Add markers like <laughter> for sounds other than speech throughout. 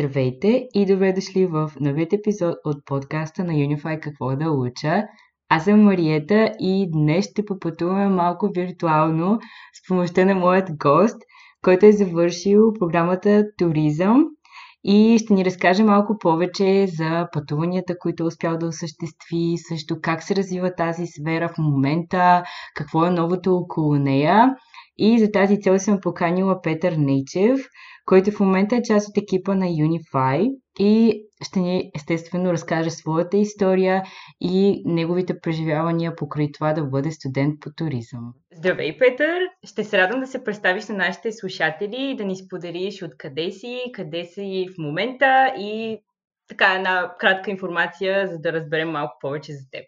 Здравейте и добре дошли в новият епизод от подкаста на Unify Какво да уча. Аз съм Мариета и днес ще попътуваме малко виртуално с помощта на моят гост, който е завършил програмата Туризъм и ще ни разкаже малко повече за пътуванията, които е успял да осъществи, също как се развива тази сфера в момента, какво е новото около нея. И за тази цел съм поканила Петър Нейчев, който в момента е част от екипа на Unify и ще ни естествено разкаже своята история и неговите преживявания покрай това да бъде студент по туризъм. Здравей, Петър! Ще се радвам да се представиш на нашите слушатели и да ни споделиш откъде си, къде си в момента и така една кратка информация, за да разберем малко повече за теб.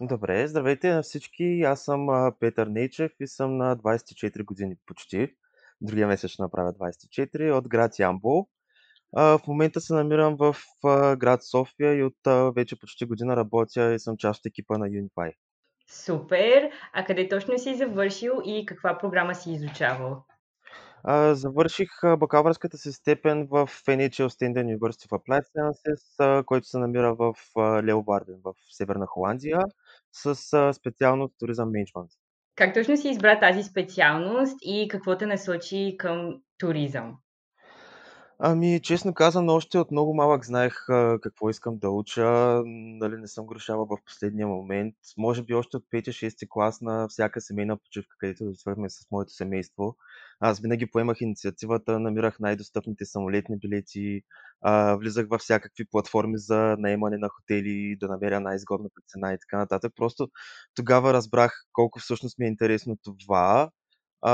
Добре, здравейте на всички. Аз съм Петър Нейчев и съм на 24 години почти. Другия месец ще направя 24 от град Ямбол. В момента се намирам в град София и от вече почти година работя и съм част от екипа на Unify. Супер! А къде точно си завършил и каква програма си изучавал? Завърших бакалавърската си степен в NHL Stenden University of Applied Sciences, който се намира в Леоварден в Северна Холандия с специалност туризъм менеджмент. Как точно си избра тази специалност и какво те насочи към туризъм? Ами, честно казано, още от много малък знаех а, какво искам да уча. Нали, не съм грешала в последния момент. Може би още от 5-6 клас на всяка семейна почивка, където да отивахме с моето семейство. Аз винаги поемах инициативата, намирах най-достъпните самолетни билети, а, влизах във всякакви платформи за наемане на хотели, да намеря най-изгодната цена и така нататък. Просто тогава разбрах колко всъщност ми е интересно това. А,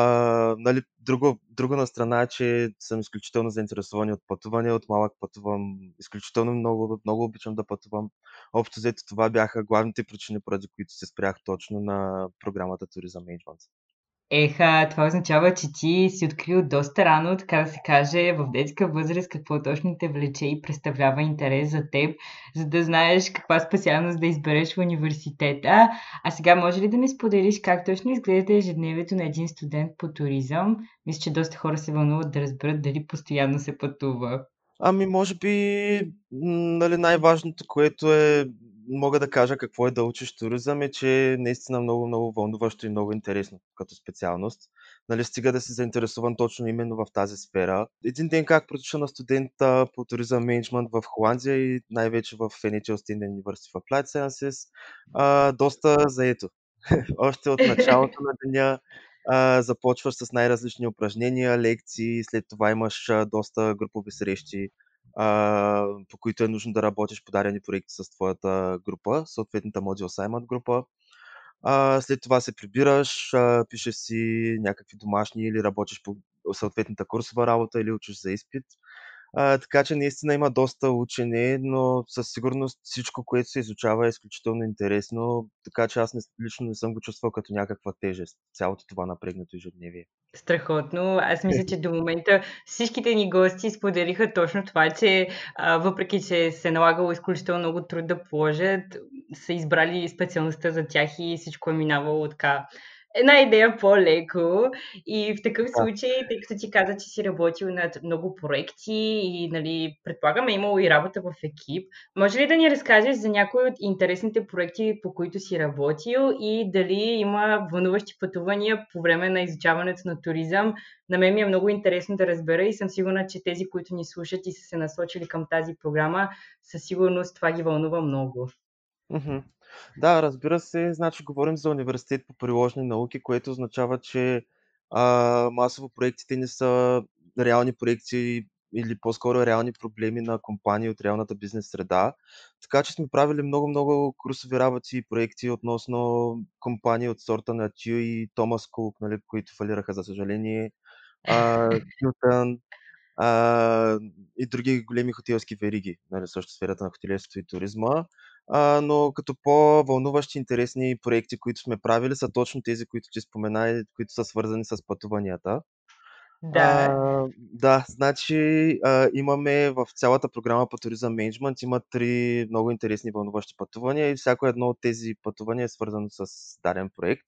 нали, друго, друго на страна е, че съм изключително заинтересован от пътуване. От малък пътувам изключително много, много обичам да пътувам. Общо взето това бяха главните причини, поради които се спрях точно на програмата Tourism Management. Еха, това означава, че ти си открил доста рано, така да се каже, в детска възраст какво точно те влече и представлява интерес за теб, за да знаеш каква специалност да избереш в университета. А сега може ли да ми споделиш как точно изглежда ежедневието на един студент по туризъм? Мисля, че доста хора се вълнуват да разберат дали постоянно се пътува. Ами, може би, нали, най-важното, което е мога да кажа какво е да учиш туризъм е, че наистина много, много вълнуващо и много интересно като специалност. Нали, стига да си заинтересован точно именно в тази сфера. Един ден как протича на студента по туризъм менеджмент в Холандия и най-вече в NHL Stenden University of Applied Sciences, а, доста заето. <laughs> Още от началото на деня а, започваш с най-различни упражнения, лекции, след това имаш доста групови срещи, а, по които е нужно да работиш по дадени проекти с твоята група, съответната Module Assignment група. А, след това се прибираш, а, пишеш си някакви домашни или работиш по съответната курсова работа или учиш за изпит. А, така че наистина има доста учене, но със сигурност всичко, което се изучава е изключително интересно, така че аз не, лично не съм го чувствал като някаква тежест, цялото това напрегнато ежедневие. Страхотно. Аз мисля, че до момента всичките ни гости споделиха точно това, че а, въпреки, че се е налагало изключително много труд да положат, са избрали специалността за тях и всичко е минавало така една идея по-леко и в такъв случай, тъй като ти каза, че си работил над много проекти и нали, предполагаме имало и работа в екип, може ли да ни разкажеш за някои от интересните проекти, по които си работил и дали има вълнуващи пътувания по време на изучаването на туризъм? На мен ми е много интересно да разбера и съм сигурна, че тези, които ни слушат и са се насочили към тази програма, със сигурност това ги вълнува много. Да, разбира се, значи говорим за университет по приложни науки, което означава, че а, масово проектите ни са реални проекти или по-скоро реални проблеми на компании от реалната бизнес среда. Така че сме правили много-много курсови работи и проекти относно компании от сорта на Тю и Томас Кук, нали, които фалираха, за съжаление, а, <laughs> а, и други големи хотелски вериги, нали, също сферата на хотелиерството и туризма. А, но като по-вълнуващи, интересни проекти, които сме правили, са точно тези, които ти спомена и които са свързани с пътуванията. Да. А, да, значи а, имаме в цялата програма по туризъм менеджмент има три много интересни вълнуващи пътувания и всяко едно от тези пътувания е свързано с даден проект.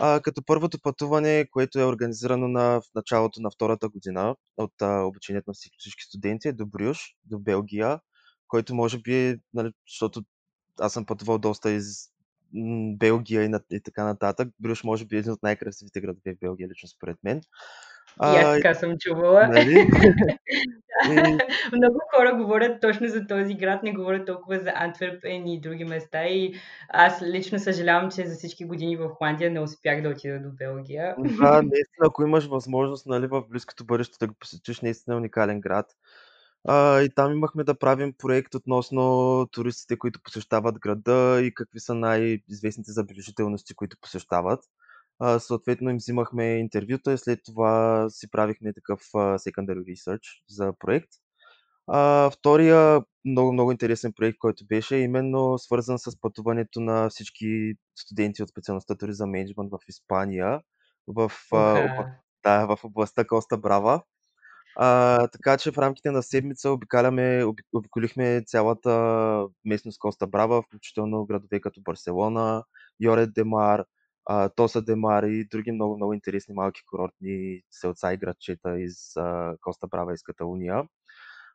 А, като първото пътуване, което е организирано на, в началото на втората година от а, обучението на всички, всички студенти е до Брюш, до Белгия, който може би, нали, защото аз съм пътувал доста из Белгия и, на, и така нататък. Брюш може би е един от най-красивите градове в Белгия, лично според мен. И аз така съм чувала. Нали? <laughs> Много хора говорят точно за този град, не говорят толкова за Антверпен и други места. И аз лично съжалявам, че за всички години в Холандия не успях да отида до Белгия. да, <laughs> наистина, ако имаш възможност нали, в близкото бъдеще да го посетиш, наистина е уникален град. А, и там имахме да правим проект относно туристите, които посещават града и какви са най-известните забележителности, които посещават. А, съответно им взимахме интервюта и след това си правихме такъв а, secondary research за проект. А, втория много, много интересен проект, който беше именно свързан с пътуването на всички студенти от специалността туризъм менеджмент в Испания, в, а, Уха, обла- да, в областта Коста Брава. А, така че в рамките на седмица обикаляме, оби- обиколихме цялата местност Коста Брава, включително градове като Барселона, Йорет де Мар, а, Тоса де Мар и други много, много интересни малки курортни селца и градчета из а, Коста Брава из Каталуния.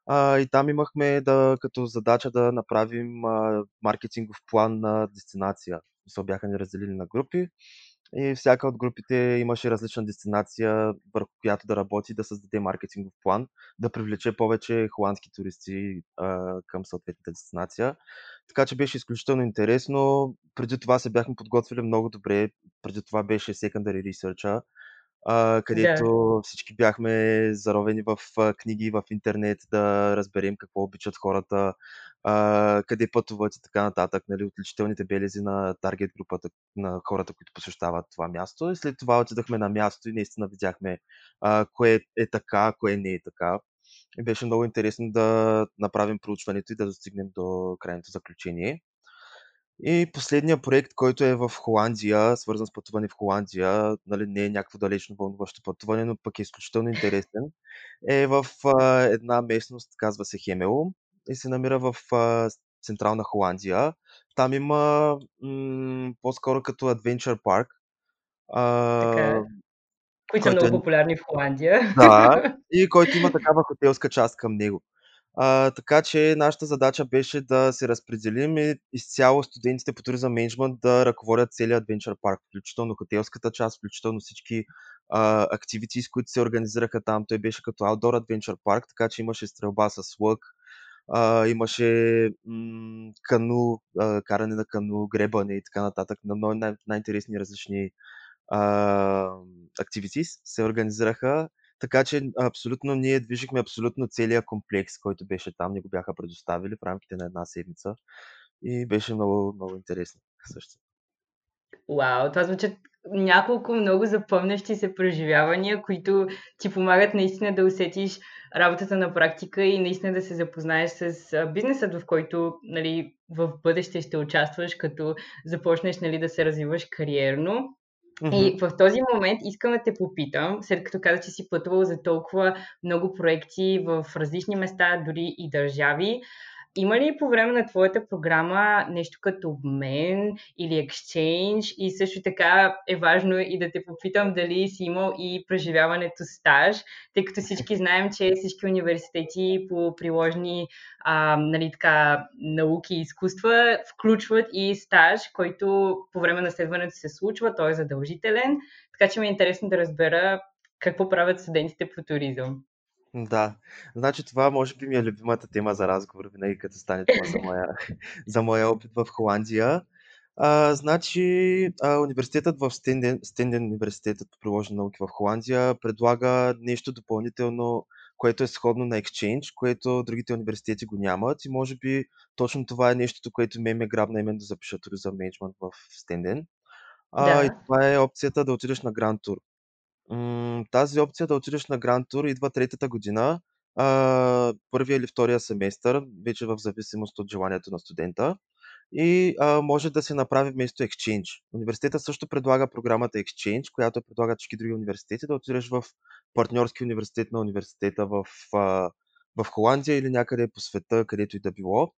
А, и там имахме да, като задача да направим а, маркетингов план на дестинация. Се бяха ни разделили на групи и всяка от групите имаше различна дестинация, върху която да работи, да създаде маркетингов план, да привлече повече холандски туристи а, към съответната дестинация. Така че беше изключително интересно. Преди това се бяхме подготвили много добре. Преди това беше secondary research а, да. където всички бяхме заровени в а, книги в интернет да разберем какво обичат хората, а, къде пътуват и така нататък, нали, отличителните белези на таргет групата на хората, които посещават това място. И след това отидахме на място и наистина видяхме а, кое е така, кое не е така. И беше много интересно да направим проучването и да достигнем до крайното заключение. И последният проект, който е в Холандия, свързан с пътуване в Холандия, нали, не е някакво далечно вълнуващо пътуване, но пък е изключително интересен, е в а, една местност, казва се Хемело, и се намира в а, Централна Холандия. Там има м- по-скоро като Adventure Park, а, Така. Които са който е много популярни в Холандия. да, <laughs> и който има такава хотелска част към него. А, така че нашата задача беше да се разпределим и изцяло студентите по туризъм менеджмент да ръководят целият Adventure Park, включително хотелската част, включително всички активити, с които се организираха там. Той беше като Outdoor Adventure Park, така че имаше стрелба с лък, а, имаше м- кану, а, каране на кану, гребане и така нататък, на много най- най-интересни различни activities се организираха, така че абсолютно ние движихме абсолютно целият комплекс, който беше там, ни го бяха предоставили в рамките на една седмица и беше много, много интересно <laughs> също. Вау, това звучат няколко много запомнящи се преживявания, които ти помагат наистина да усетиш работата на практика и наистина да се запознаеш с бизнесът, в който нали, в бъдеще ще участваш, като започнеш нали, да се развиваш кариерно. И в този момент искам да те попитам, след като каза, че си пътувал за толкова много проекти в различни места, дори и държави, има ли по време на твоята програма нещо като обмен или exchange? И също така е важно и да те попитам дали си имал и преживяването стаж, тъй като всички знаем, че всички университети по приложни а, нали, така, науки и изкуства включват и стаж, който по време на следването се случва, той е задължителен. Така че ми е интересно да разбера какво правят студентите по туризъм. Да, значи това може би ми е любимата тема за разговор, винаги като стане дума за моя, <laughs> за моя опит в Холандия. А, значи, а, университетът в Стенден, Стенден университетът по приложени науки в Холандия предлага нещо допълнително, което е сходно на Exchange, което другите университети го нямат и може би точно това е нещото, което ме ме грабна именно да запиша туризъм менеджмент в Стенден. А, и това е опцията да отидеш на Гранд Тур. Тази опция да отидеш на Гранд Тур идва третата година, а, първия или втория семестър, вече в зависимост от желанието на студента. И а, може да се направи вместо Exchange. Университета също предлага програмата Exchange, която предлага всички други университети да отидеш в партньорски университет на университета в, а, в Холандия или някъде по света, където и да било.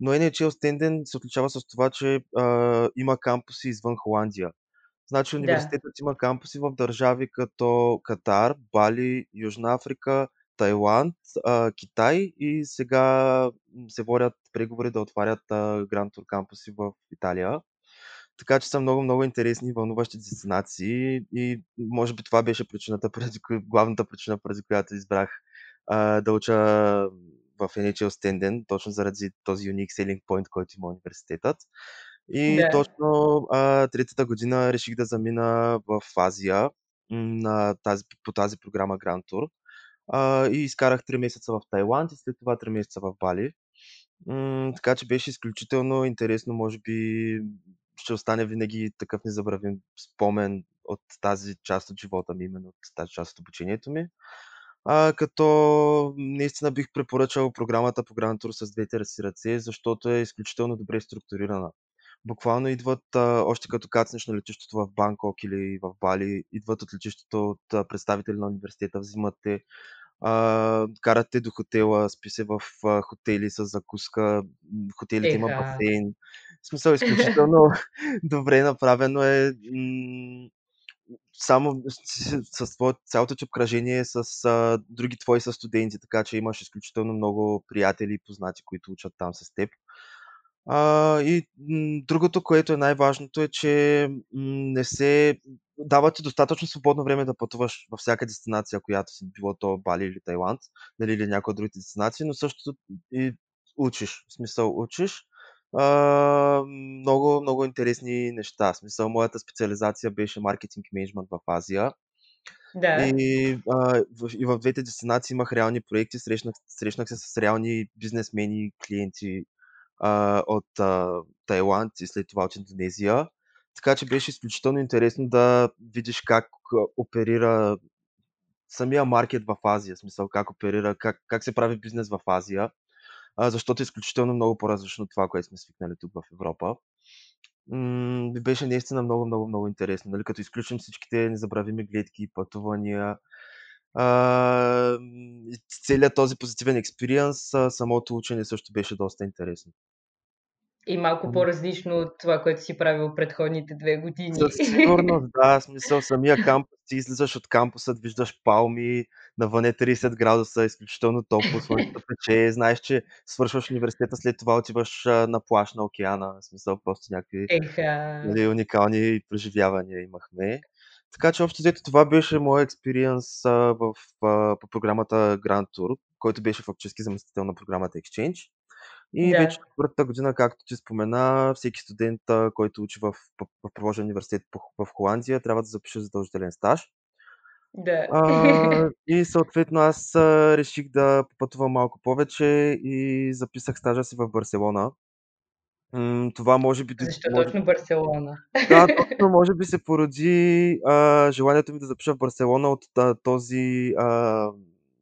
Но NHL Стенден се отличава с това, че а, има кампуси извън Холандия. Значи университетът има кампуси в държави като Катар, Бали, Южна Африка, Тайланд, а, Китай и сега се водят преговори да отварят а, Гранд Тур кампуси в Италия. Така че са много, много интересни и вълнуващи дестинации и може би това беше причината, преди, главната причина, преди която избрах а, да уча в NHL Стенден, точно заради този unique selling point, който има университетът. И Да. точно а, третата година реших да замина в Азия на тази, по тази програма Grand Tour. А, и изкарах 3 месеца в Тайланд и след това 3 месеца в Бали. М, така че беше изключително интересно, може би ще остане винаги такъв незабравим спомен от тази част от живота ми, именно от тази част от обучението ми. А, като наистина бих препоръчал програмата по Grand Tour с двете ръце, защото е изключително добре структурирана. Буквално идват, а, още като кацнеш на летището в Банкок или в Бали, идват от летището от а, представители на университета, взимат те, а, карат те до хотела, спи се в а, хотели с закуска, хотелите има басейн. В смисъл, изключително <laughs> добре направено е. м, само с, с, с твое, цялото ти обкръжение с а, други твои са студенти, така че имаш изключително много приятели и познати, които учат там с теб. А, и м, другото, което е най-важното е, че м, не се дава ти достатъчно свободно време да пътуваш във всяка дестинация, която си било то Бали или Тайланд, нали, или някоя от другите дестинации, но също и учиш. В смисъл учиш. А, много, много интересни неща. В смисъл, моята специализация беше маркетинг менеджмент в Азия. Да. И, а, в, и в двете дестинации имах реални проекти, срещнах, срещнах се с реални бизнесмени, клиенти а, от а, Тайланд и след това от Индонезия. Така че беше изключително интересно да видиш как оперира самия маркет в Азия, смисъл как оперира, как, как се прави бизнес в Азия, а, защото е изключително много по-различно от това, което сме свикнали тук в Европа. М, беше наистина много, много, много интересно. Нали? Като изключим всичките незабравими гледки, пътувания, а, целият този позитивен експириенс, самото учене също беше доста интересно. И малко по-различно от това, което си правил предходните две години. Със сигурност, да. Смисъл, самия кампус, ти излизаш от кампуса, виждаш палми, навън е 30 градуса, изключително топло, слънцето пече, знаеш, че свършваш университета, след това отиваш на плаж на океана. В смисъл, просто някакви Еха. нали, уникални преживявания имахме. Така че общо взето това беше моят експириенс а, в, а, по програмата Grand Tour, който беше фактически заместител на програмата Exchange. И вече Да. четвъртата година, както ти спомена, всеки студент, който учи в, в, в приложен университет в Холандия, трябва да запише задължителен стаж. Да. А, и съответно аз реших да попътувам малко повече и записах стажа си в Барселона. М, Това може би, Защо може точно Барселона? да, точно може би се породи а, желанието ми да запиша в Барселона от а, този, а,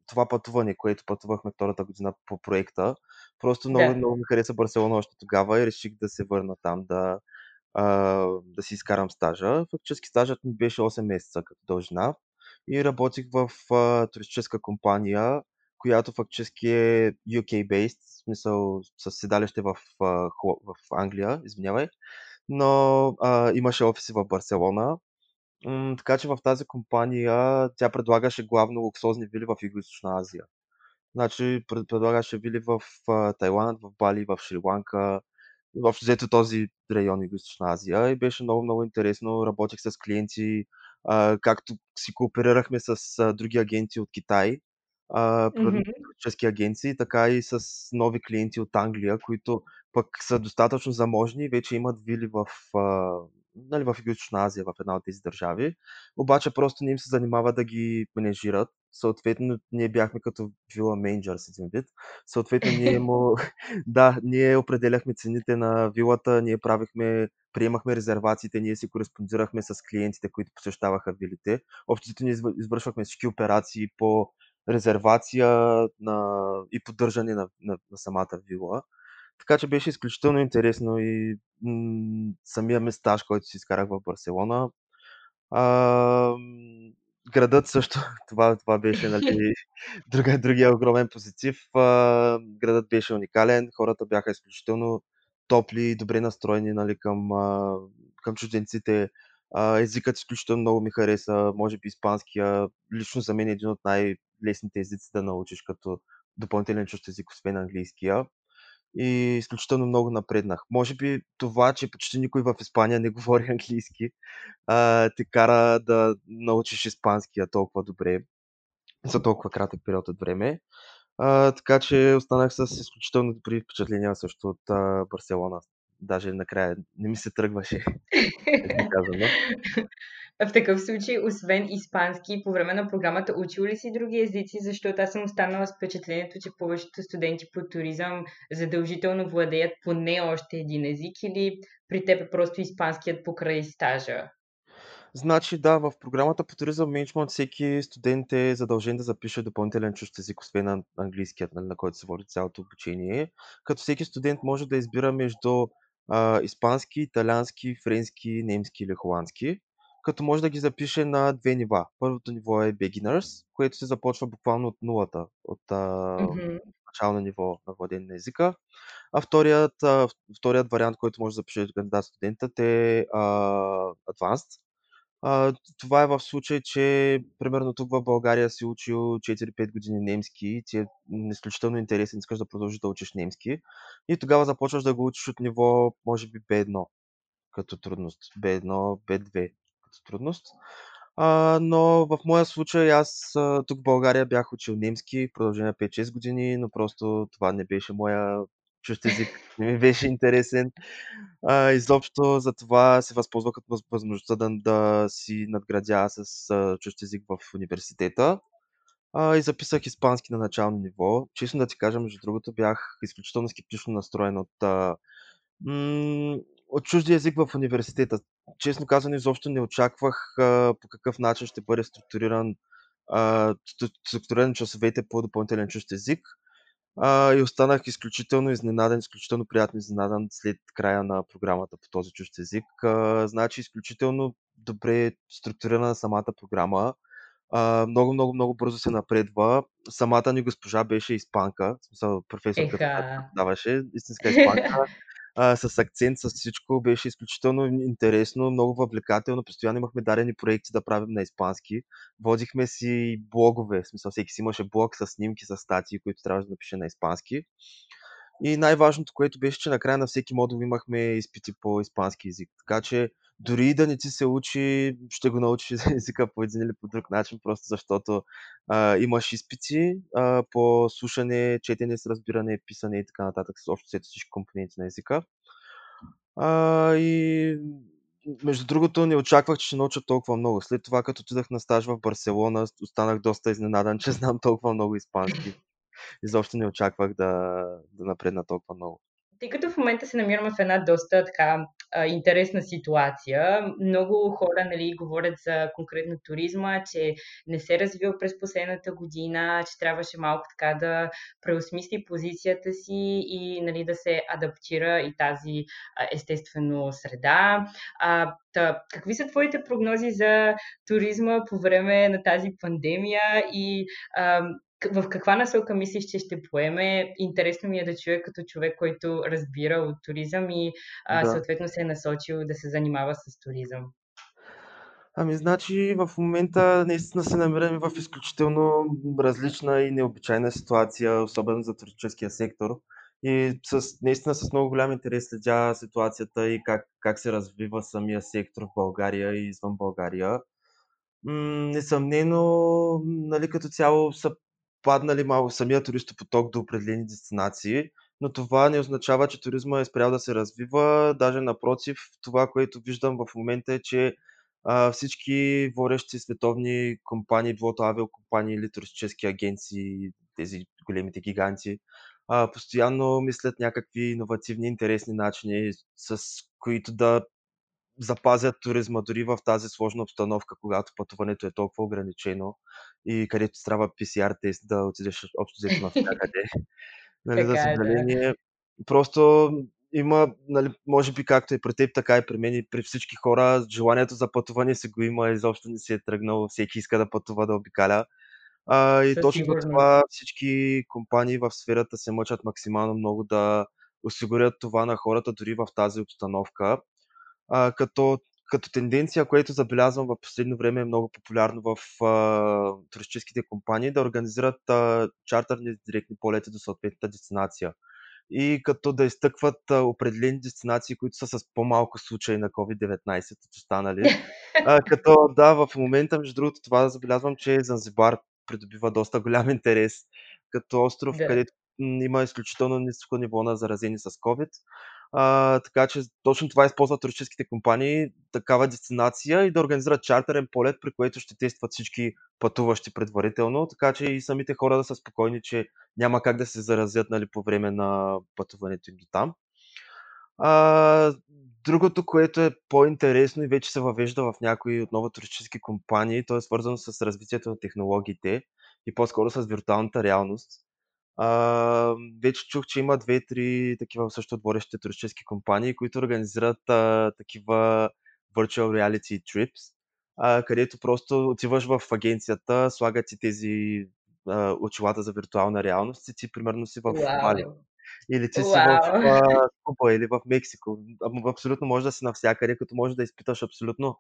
това пътуване, което пътувахме втората година по проекта. Просто много, Да. много ми хареса Барселона още тогава и реших да се върна там да, а, да си изкарам стажа. Фактически стажът ми беше 8 месеца като дължина и работих в а, туристическа компания, която фактически е UK-based, в смисъл с седалище в, в Англия, извинявай но а, имаше офиси в Барселона. М, така че в тази компания тя предлагаше главно луксозни вили в Юго-Источна Азия. Значи пред- предлагаше вили в Тайланд, в Бали, в Шри-Ланка, общо взето този район Юго-Источна Азия и беше много, много интересно. Работех с клиенти, а, както си кооперирахме с а, други агенти от Китай, а, туристически агенции, така и с нови клиенти от Англия, които пък са достатъчно заможни и вече имат вили в, а, нали, в Юго-Источна Азия, в една от тези държави. Обаче просто не им се занимава да ги менежират. Съответно, ние бяхме като вила менеджер с един вид. Съответно, ние <laughs> му <laughs> да, ние определяхме цените на вилата, ние правихме, приемахме резервациите, ние си кореспондирахме с клиентите, които посещаваха вилите. Общото ние изв- извършвахме всички операции по резервация на, и поддържане на, на, на самата вила. Така че беше изключително интересно и м- самия ми стаж, който си изкарах в Барселона. А, градът също, <laughs> това, това беше нали, <laughs> друга, другия огромен позитив. А, градът беше уникален, хората бяха изключително топли и добре настроени нали, към, а, към чужденците. А, езикът изключително много ми хареса, може би испанския. Лично за мен е един от най-лесните езици да научиш като допълнителен чужд език, освен английския. И изключително много напреднах. Може би това, че почти никой в Испания не <laughs> говори английски, а, те кара да научиш испанския толкова добре за толкова кратък период от време. А, така че останах с изключително добри впечатления също от а, Барселона. Даже накрая не ми се тръгваше, <laughs> казано. <laughs> В такъв случай, освен испански, по време на програмата учил ли си други езици, защото аз съм останала с впечатлението, че повечето студенти по туризъм задължително владеят поне още един език или при теб е просто испанският покрай стажа? Значи да, в програмата по туризъм менеджмент всеки студент е задължен да запише допълнителен чужд език, освен на английският, нали, на който се води цялото обучение. Като всеки студент може да избира между а, испански, италиански, френски, немски или холандски, като може да ги запише на две нива. Първото ниво е Beginners, което се започва буквално от нулата, от а, Мгм. начално ниво на владение на езика. А вторият, а, вторият вариант, който може да запише кандидат студентът е а, Advanced, а, това е в случай, че примерно тук в България си учил 4-5 години немски и ти е изключително интересен, искаш да продължиш да учиш немски и тогава започваш да го учиш от ниво, може би B1 като трудност, B1, B2 като трудност. А, но в моя случай аз тук в България бях учил немски в продължение на 5-6 години, но просто това не беше моя чужд език, <laughs> не ми беше интересен. А, изобщо за това се възползвах от въз възможността да да си надградя с, а, чужд език в университета, а, и записах испански на начално ниво. Честно да ти кажа, между другото, бях изключително скептично настроен от, а, м, от чуждия език в университета. Честно казано, изобщо не очаквах, а, по какъв начин ще бъде структуриран, а, сту структурирани часовете по допълнителен чужд език. А, и останах изключително изненадан, изключително приятно изненадан след края на програмата по този чужд език. А, значи изключително добре структурирана самата програма. А, много, много, много бързо се напредва. Самата ни госпожа беше испанка, в смисъл професорката, Еха. която преподаваше, истинска испанка, с акцент, с всичко. Беше изключително интересно, много въвлекателно. Постоянно имахме дадени проекти да правим на испански. Водихме си блогове, в смисъл всеки си имаше блог с снимки, с статии, които трябваше да напише на испански. И най-важното, което беше, че накрая на всеки модул имахме изпити по испански език. Така че дори и да не ти се учи, ще го научиш <laughs> езика по един или по друг начин, просто защото а, имаш изпити а, по слушане, четене с разбиране, писане и така нататък, с общо взето всички компоненти на езика. А, и между другото не очаквах, че ще науча толкова много. След това, като отидах на стаж в Барселона, останах доста изненадан, <laughs> че знам толкова много испански. Изобщо не очаквах да, да напредна толкова много. Тъй като в момента се намираме в една доста така интересна ситуация, много хора нали, говорят за конкретно туризма, че не се е развил през последната година, че трябваше малко така да преосмисли позицията си и нали, да се адаптира и тази естествено среда. А, та, какви са твоите прогнози за туризма по време на тази пандемия и а, в каква насока мислиш, че ще поеме? Интересно ми е да чуя като човек, който разбира от туризъм и а, Да. съответно се е насочил да се занимава с туризъм. Ами, значи в момента наистина се намираме в изключително различна и необичайна ситуация, особено за туристическия сектор. И с, наистина с много голям интерес следя ситуацията и как, как се развива самия сектор в България и извън България. М, несъмнено, нали, като цяло са паднали малко самия туристопоток до определени дестинации, но това не означава, че туризма е спрял да се развива. Даже напротив, това, което виждам в момента е, че а, всички водещи световни компании, било то авиокомпании или туристически агенции, тези големите гиганти, а, постоянно мислят някакви иновативни, интересни начини, с които да запазят туризма дори в тази сложна обстановка, когато пътуването е толкова ограничено и където трябва PCR тест да отидеш общо взето навсякъде. <laughs> Нали, за е, да. съжаление, просто има, нали, може би както и при теб, така и при мен и при всички хора, желанието за пътуване си го има, изобщо не си е тръгнал, всеки иска да пътува, да обикаля. А, и Със точно за сигурност. това всички компании в сферата се мъчат максимално много да осигурят това на хората дори в тази обстановка. А, като като тенденция, което забелязвам в последно време е много популярно в а, туристическите компании, да организират а, чартерни директни полети до съответната дестинация. И като да изтъкват а, определени дестинации, които са с по-малко случаи на COVID-19 от останали. А, като да, в момента, между другото, това забелязвам, че Занзибар придобива доста голям <laughs> интерес като остров, Да. където има изключително ниско ниво на заразени с COVID. А, така че точно това използват туристическите компании, такава дестинация и да организират чартерен полет, при което ще тестват всички пътуващи предварително, така че и самите хора да са спокойни, че няма как да се заразят нали, по време на пътуването им до там. А, другото, което е по-интересно и вече се въвежда в някои отново туристически компании, то е свързано с развитието на технологиите и по-скоро с виртуалната реалност. А, вече чух, че има две-три такива също от водещите туристически компании, които организират а, такива virtual reality trips, а, където просто отиваш в агенцията, слагат ти тези а, очилата за виртуална реалност и ти примерно си в Бали. Вау! Или ти си в <laughs> Куба или в Мексико. Абсолютно може да си навсякъде, като може да изпиташ абсолютно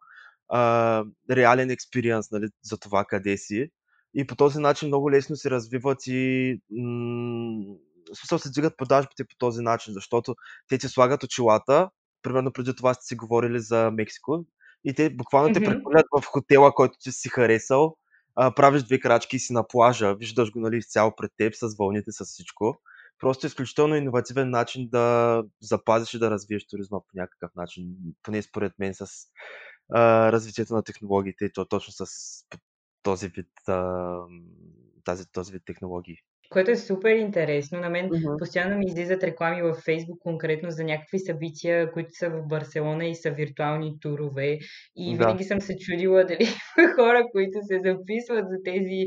а, реален експириенс нали, за това къде си. И по този начин много лесно се развиват и м- смисъл се двигат продажбите по този начин, защото те ти слагат очилата, примерно преди това сте си говорили за Мексико, и те буквално те Мгм. прехвърлят в хотела, който ти си харесал, а, правиш две крачки и си на плажа, виждаш го нали, изцяло пред теб с вълните, с всичко. Просто изключително иновативен начин да запазиш и да развиеш туризма по някакъв начин, поне според мен с а, развитието на технологиите и то точно с този вид, а, тази, този вид технологии. Което е супер интересно. На мен Мгм. постоянно ми излизат реклами във Фейсбук, конкретно за някакви събития, които са в Барселона и са виртуални турове. И Да. винаги съм се чудила дали <laughs> има хора, които се записват за тези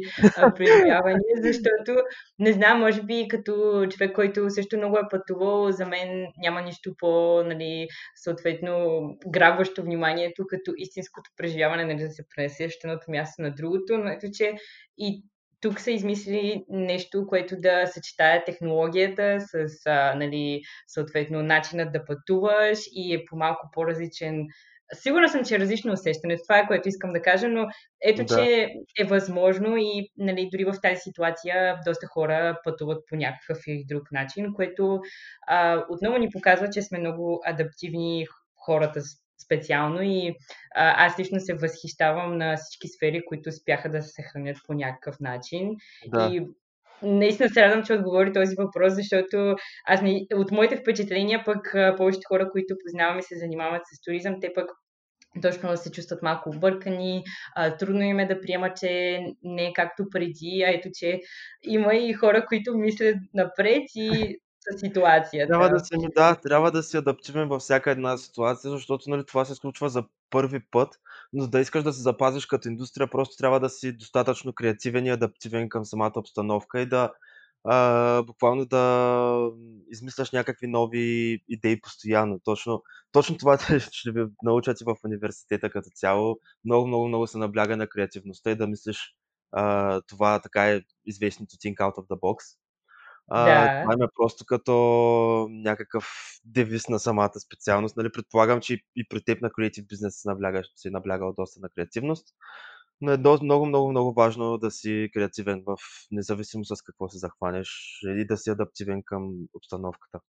преживявания, <laughs> защото не знам, може би като човек, който също много е пътувал, за мен няма нищо по, нали, съответно, грабващо вниманието, като истинското преживяване, нали, да се пренесеш от едното място на другото, но ето, че и тук са измислили нещо, което да съчетае технологията с, а, нали, съответно, начинът да пътуваш и е по малко по-различен. Сигурна съм, че е различно усещане. Това е което искам да кажа, но ето, Да. че е възможно и нали, дори в тази ситуация доста хора пътуват по някакъв или друг начин, което а, отново ни показва, че сме много адаптивни хората специално и а, аз лично се възхищавам на всички сфери, които успяха да се съхранят по някакъв начин. Да. И наистина се радвам, че отговори този въпрос, защото аз не, от моите впечатления пък повечето хора, които познавам и се занимават с туризъм, те пък точно се чувстват малко объркани, а, трудно им е да приемат, че не е както преди, а ето, че има и хора, които мислят напред и ситуацията. Трябва да се, да, трябва да си адаптивен във всяка една ситуация, защото нали, това се случва за първи път, но да искаш да се запазиш като индустрия, просто трябва да си достатъчно креативен и адаптивен към самата обстановка и да а, буквално да измисляш някакви нови идеи постоянно. Точно, точно това <laughs> ще ви научат и в университета като цяло. Много, много, много се набляга на креативността и да мислиш а, това така е известното think out of the box. А, Да. това им е просто като някакъв девиз на самата специалност. Нали? Предполагам, че и- при теб на Creative Business се набляга, се е наблягал доста на креативност. Но е много, много, много важно да си креативен в независимо с какво се захванеш и да си адаптивен към обстановката.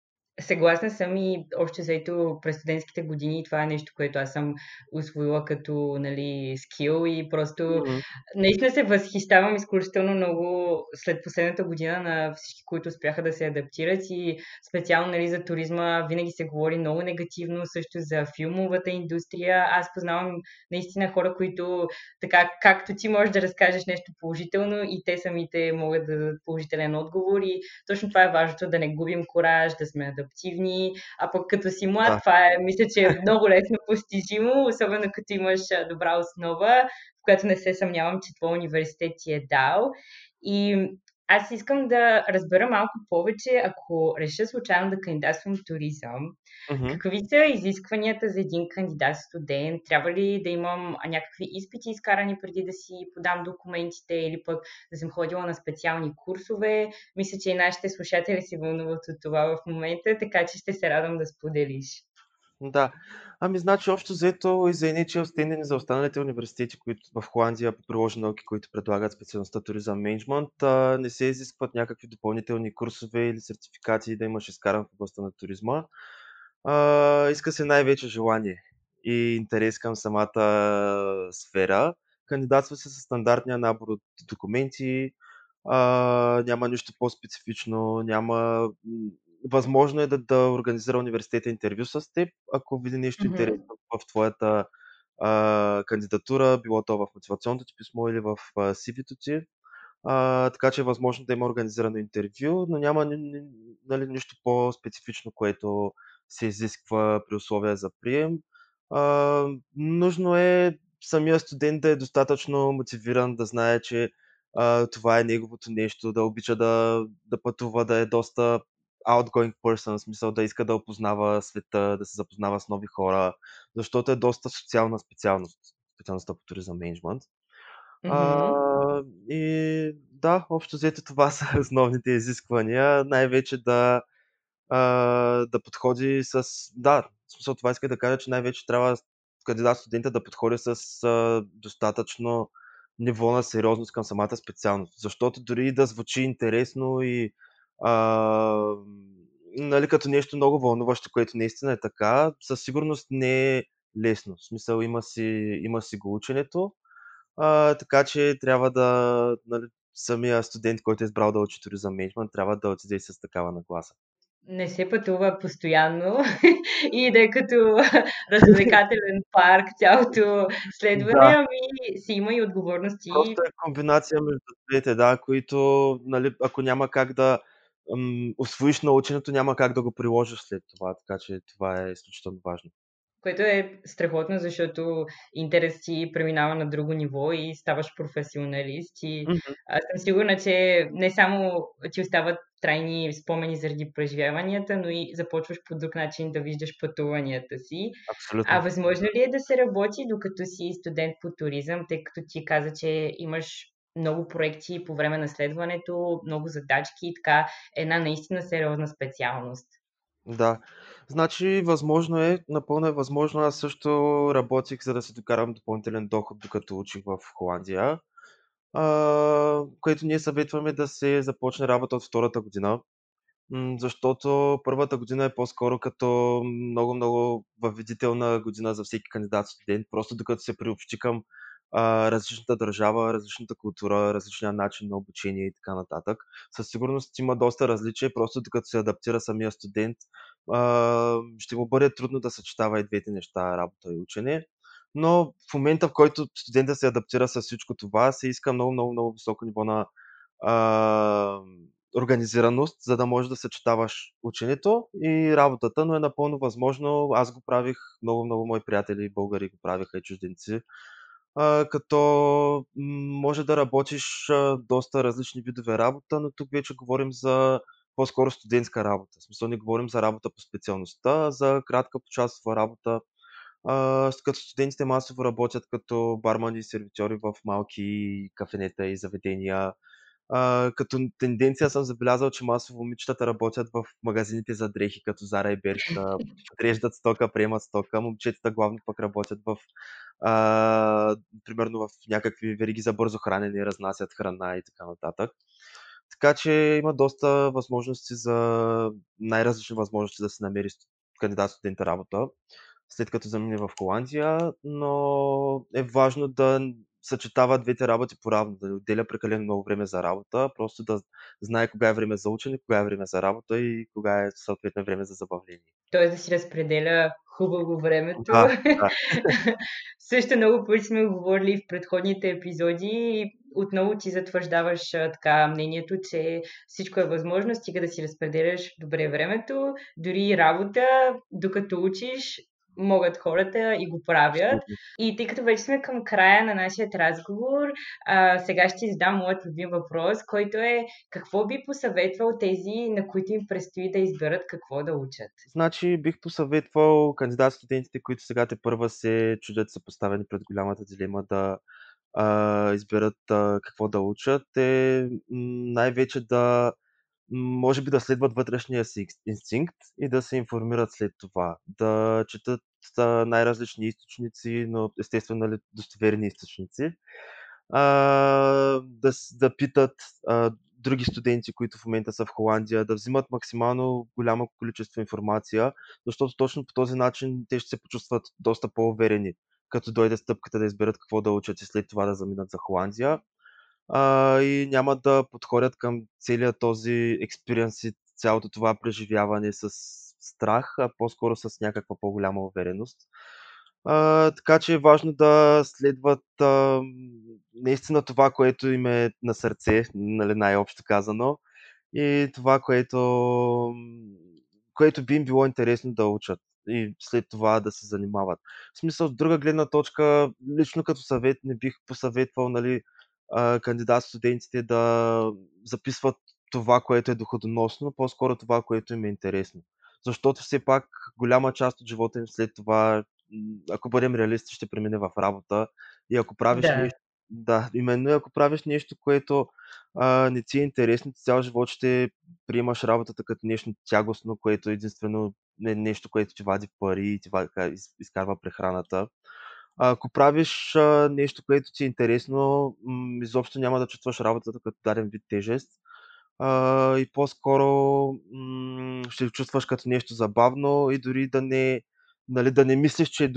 Съгласна съм и общо заето през студентските години това е нещо, което аз съм усвоила като нали, скил и просто Мгм. наистина се възхищавам изключително много след последната година на всички, които успяха да се адаптират и специално нали, за туризма винаги се говори много негативно, също за филмовата индустрия. Аз познавам наистина хора, които така както ти можеш да разкажеш нещо положително и те самите могат да дадат положителен отговор и точно това е важното, да не губим кораж, да сме адаптивни, а пък като си млад, Да. това е, мисля, че е много лесно постижимо, особено като имаш добра основа, в която не се съмнявам, че твой университет ти е дал. И аз искам да разбера малко повече, ако реша случайно да кандидатствам в туризъм, Мгм. Какви са изискванията за един кандидат студент? Трябва ли да имам някакви изпити изкарани преди да си подам документите или пък да съм ходила на специални курсове? Мисля, че и нашите слушатели се вълнуват от това в момента, така че ще се радвам да споделиш. Да. Ами, значи, общо взето и за NHL Standard и за останалите университети, които в Холандия по приложни науки, които предлагат специалността туризъм мениджмънт, не се изискват някакви допълнителни курсове или сертификати да имаш изкаран в областта на туризма. А, иска се най-вече желание и интерес към самата сфера. Кандидатства се със стандартния набор от документи, а, няма нищо по-специфично, няма възможно е да, да организира университета интервю с теб, ако види нещо Мгм. интересно в твоята а, кандидатура, било то в мотивационното ти писмо или в а, CV-то ти. А, така че е възможно да има организирано интервю, но няма нали, нищо по-специфично, което се изисква при условия за прием. А, нужно е самия студент да е достатъчно мотивиран, да знае, че а, това е неговото нещо, да обича да, да пътува, да е доста outgoing person, в смисъл да иска да опознава света, да се запознава с нови хора, защото е доста социална специалност, специалността по туризъм менеджмент. А, Мгм. и да, общо взето това <laughs> са основните изисквания. Най-вече да, а, да подходи с... Да, в смисъл това иска да кажа, че най-вече трябва кандидат студента да подходи с а, достатъчно ниво на сериозност към самата специалност. Защото дори да звучи интересно и а, нали, като нещо много вълнуващо, което наистина е така, със сигурност не е лесно. В смисъл има си, има си го ученето, а, така че трябва да, нали, самия студент, който е избрал да учи туризъм менеджмент, трябва да отиде и с такава нагласа. Не се пътува постоянно <laughs> и да е като <laughs> развлекателен парк цялото следване, Да, ами си има и отговорности. просто е комбинация между двете, да, които, нали, ако няма как да м, усвоиш наученето, няма как да го приложиш след това, така че това е изключително важно. Което е страхотно, защото интерес ти преминава на друго ниво и ставаш професионалист. И Мгм, аз съм сигурна, че не само ти остават трайни спомени заради преживяванията, но и започваш по друг начин да виждаш пътуванията си. А Абсолютно. възможно ли е да се работи докато си студент по туризъм, тъй като ти каза, че имаш много проекти по време на следването, много задачки и така една наистина сериозна специалност? Да. Значи, възможно е, напълно е възможно. Аз също работих, за да си докарам допълнителен доход, докато учих в Холандия. А, което ние съветваме да се започне работа от втората година. Защото първата година е по-скоро като много-много въведителна година за всеки кандидат студент, просто докато се приобщи към различната държава, различната култура, различния начин на обучение и така нататък. Със сигурност има доста различия, просто докато се адаптира самия студент, ще му бъде трудно да съчетава и двете неща, работа и учене. Но в момента, в който студента се адаптира с всичко това, се иска много, много, много високо ниво на а, организираност, за да можеш да съчетаваш ученето и работата, но е напълно възможно. Аз го правих, много, много мои приятели българи го правиха и чужденци. А, като може да работиш а, доста различни видове работа, но тук вече говорим за по-скоро студентска работа. В смисъл не говорим за работа по специалността, а за кратка почасова работа. А, като студентите масово работят като бармани и сервитьори в малки кафенета и заведения а, като тенденция съм забелязал, че масово момичетата работят в магазините за дрехи, като Зара и Бершка, <laughs> подреждат стока, приемат стока. Момчетата главно пък работят в, а, примерно в някакви вериги за бързо хранене, разнасят храна и така нататък. Така че има доста възможности за най-различни възможности да се намери кандидат студента работа, след като замине в Холандия, но е важно да съчетава двете работи по-равно, да не отделя прекалено много време за работа, просто да знае кога е време за учене, кога е време за работа и кога е съответно време за забавление. Тоест да си разпределя хубаво времето. Да, да. <laughs> Също много пъти сме говорили в предходните епизоди и отново ти затвърждаваш така мнението, че всичко е възможно, стига да си разпределяш добре времето, дори и работа, докато учиш, могат хората и го правят. И тъй като вече сме към края на нашия разговор, а, сега ще задам моят любим въпрос, който е какво би посъветвал тези, на които им предстои да изберат какво да учат? Значи бих посъветвал кандидат студентите, които сега те първа се чудят, са поставени пред голямата дилема да а, изберат а, какво да учат, е най-вече да може би да следват вътрешния си инстинкт и да се информират след това. Да четат най-различни източници, но естествено нали, достоверни източници. А, да, да питат а, други студенти, които в момента са в Холандия, да взимат максимално голямо количество информация, защото точно по този начин те ще се почувстват доста по-уверени, като дойде стъпката да изберат какво да учат и след това да заминат за Холандия. А, и няма да подходят към целият този експириенс и цялото това преживяване с страх, а по-скоро с някаква по-голяма увереност. А, така че е важно да следват а, наистина това, което им е на сърце, нали, най-общо казано, и това, което, което би им било интересно да учат и след това да се занимават. В смисъл, с друга гледна точка, лично като съвет не бих посъветвал нали, кандидат студентите да записват това, което е доходоносно, по-скоро това, което им е интересно. Защото все пак голяма част от живота им след това ако бъдем реалисти, ще премине в работа. И ако правиш да. нещо, да, именно ако правиш нещо, което а, не ти е интересно, цял живот ще приемаш работата като нещо тягостно, което е единствено не нещо, което ти вади пари и ти изкарва прехраната. Ако правиш нещо, което ти е интересно, изобщо няма да чувстваш работата като даден вид тежест. И по-скоро ще чувстваш като нещо забавно и дори да не нали, да не мислиш, че е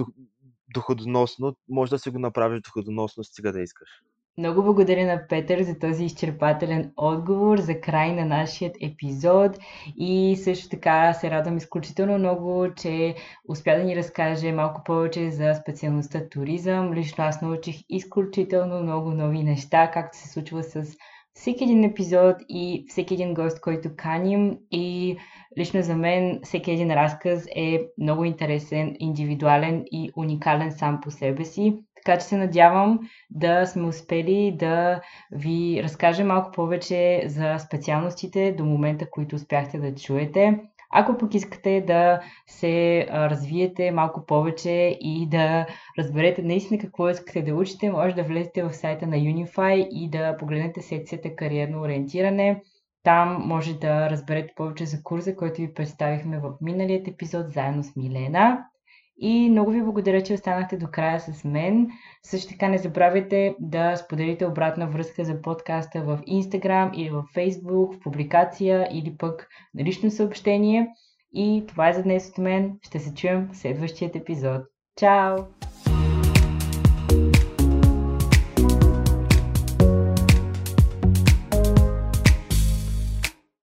доходоносно, може да си го направиш доходоносно, стига да искаш. Много благодаря на Петър за този изчерпателен отговор за край на нашия епизод и също така се радвам изключително много, че успя да ни разкаже малко повече за специалността туризъм. Лично аз научих изключително много нови неща, както се случва с всеки един епизод и всеки един гост, който каним и лично за мен всеки един разказ е много интересен, индивидуален и уникален сам по себе си. Така че се надявам да сме успели да ви разкажем малко повече за специалностите до момента, които успяхте да чуете. Ако пък искате да се развиете малко повече и да разберете наистина какво искате да учите, може да влезете в сайта на Unify и да погледнете секцията кариерно ориентиране. Там може да разберете повече за курса, който ви представихме в миналият епизод заедно с Милена. И много ви благодаря, че останахте до края с мен. Също така не забравяйте да споделите обратна връзка за подкаста в Instagram или в Facebook, в публикация или пък лично съобщение. И това е за днес от мен. Ще се чуем в следващия епизод. Чао!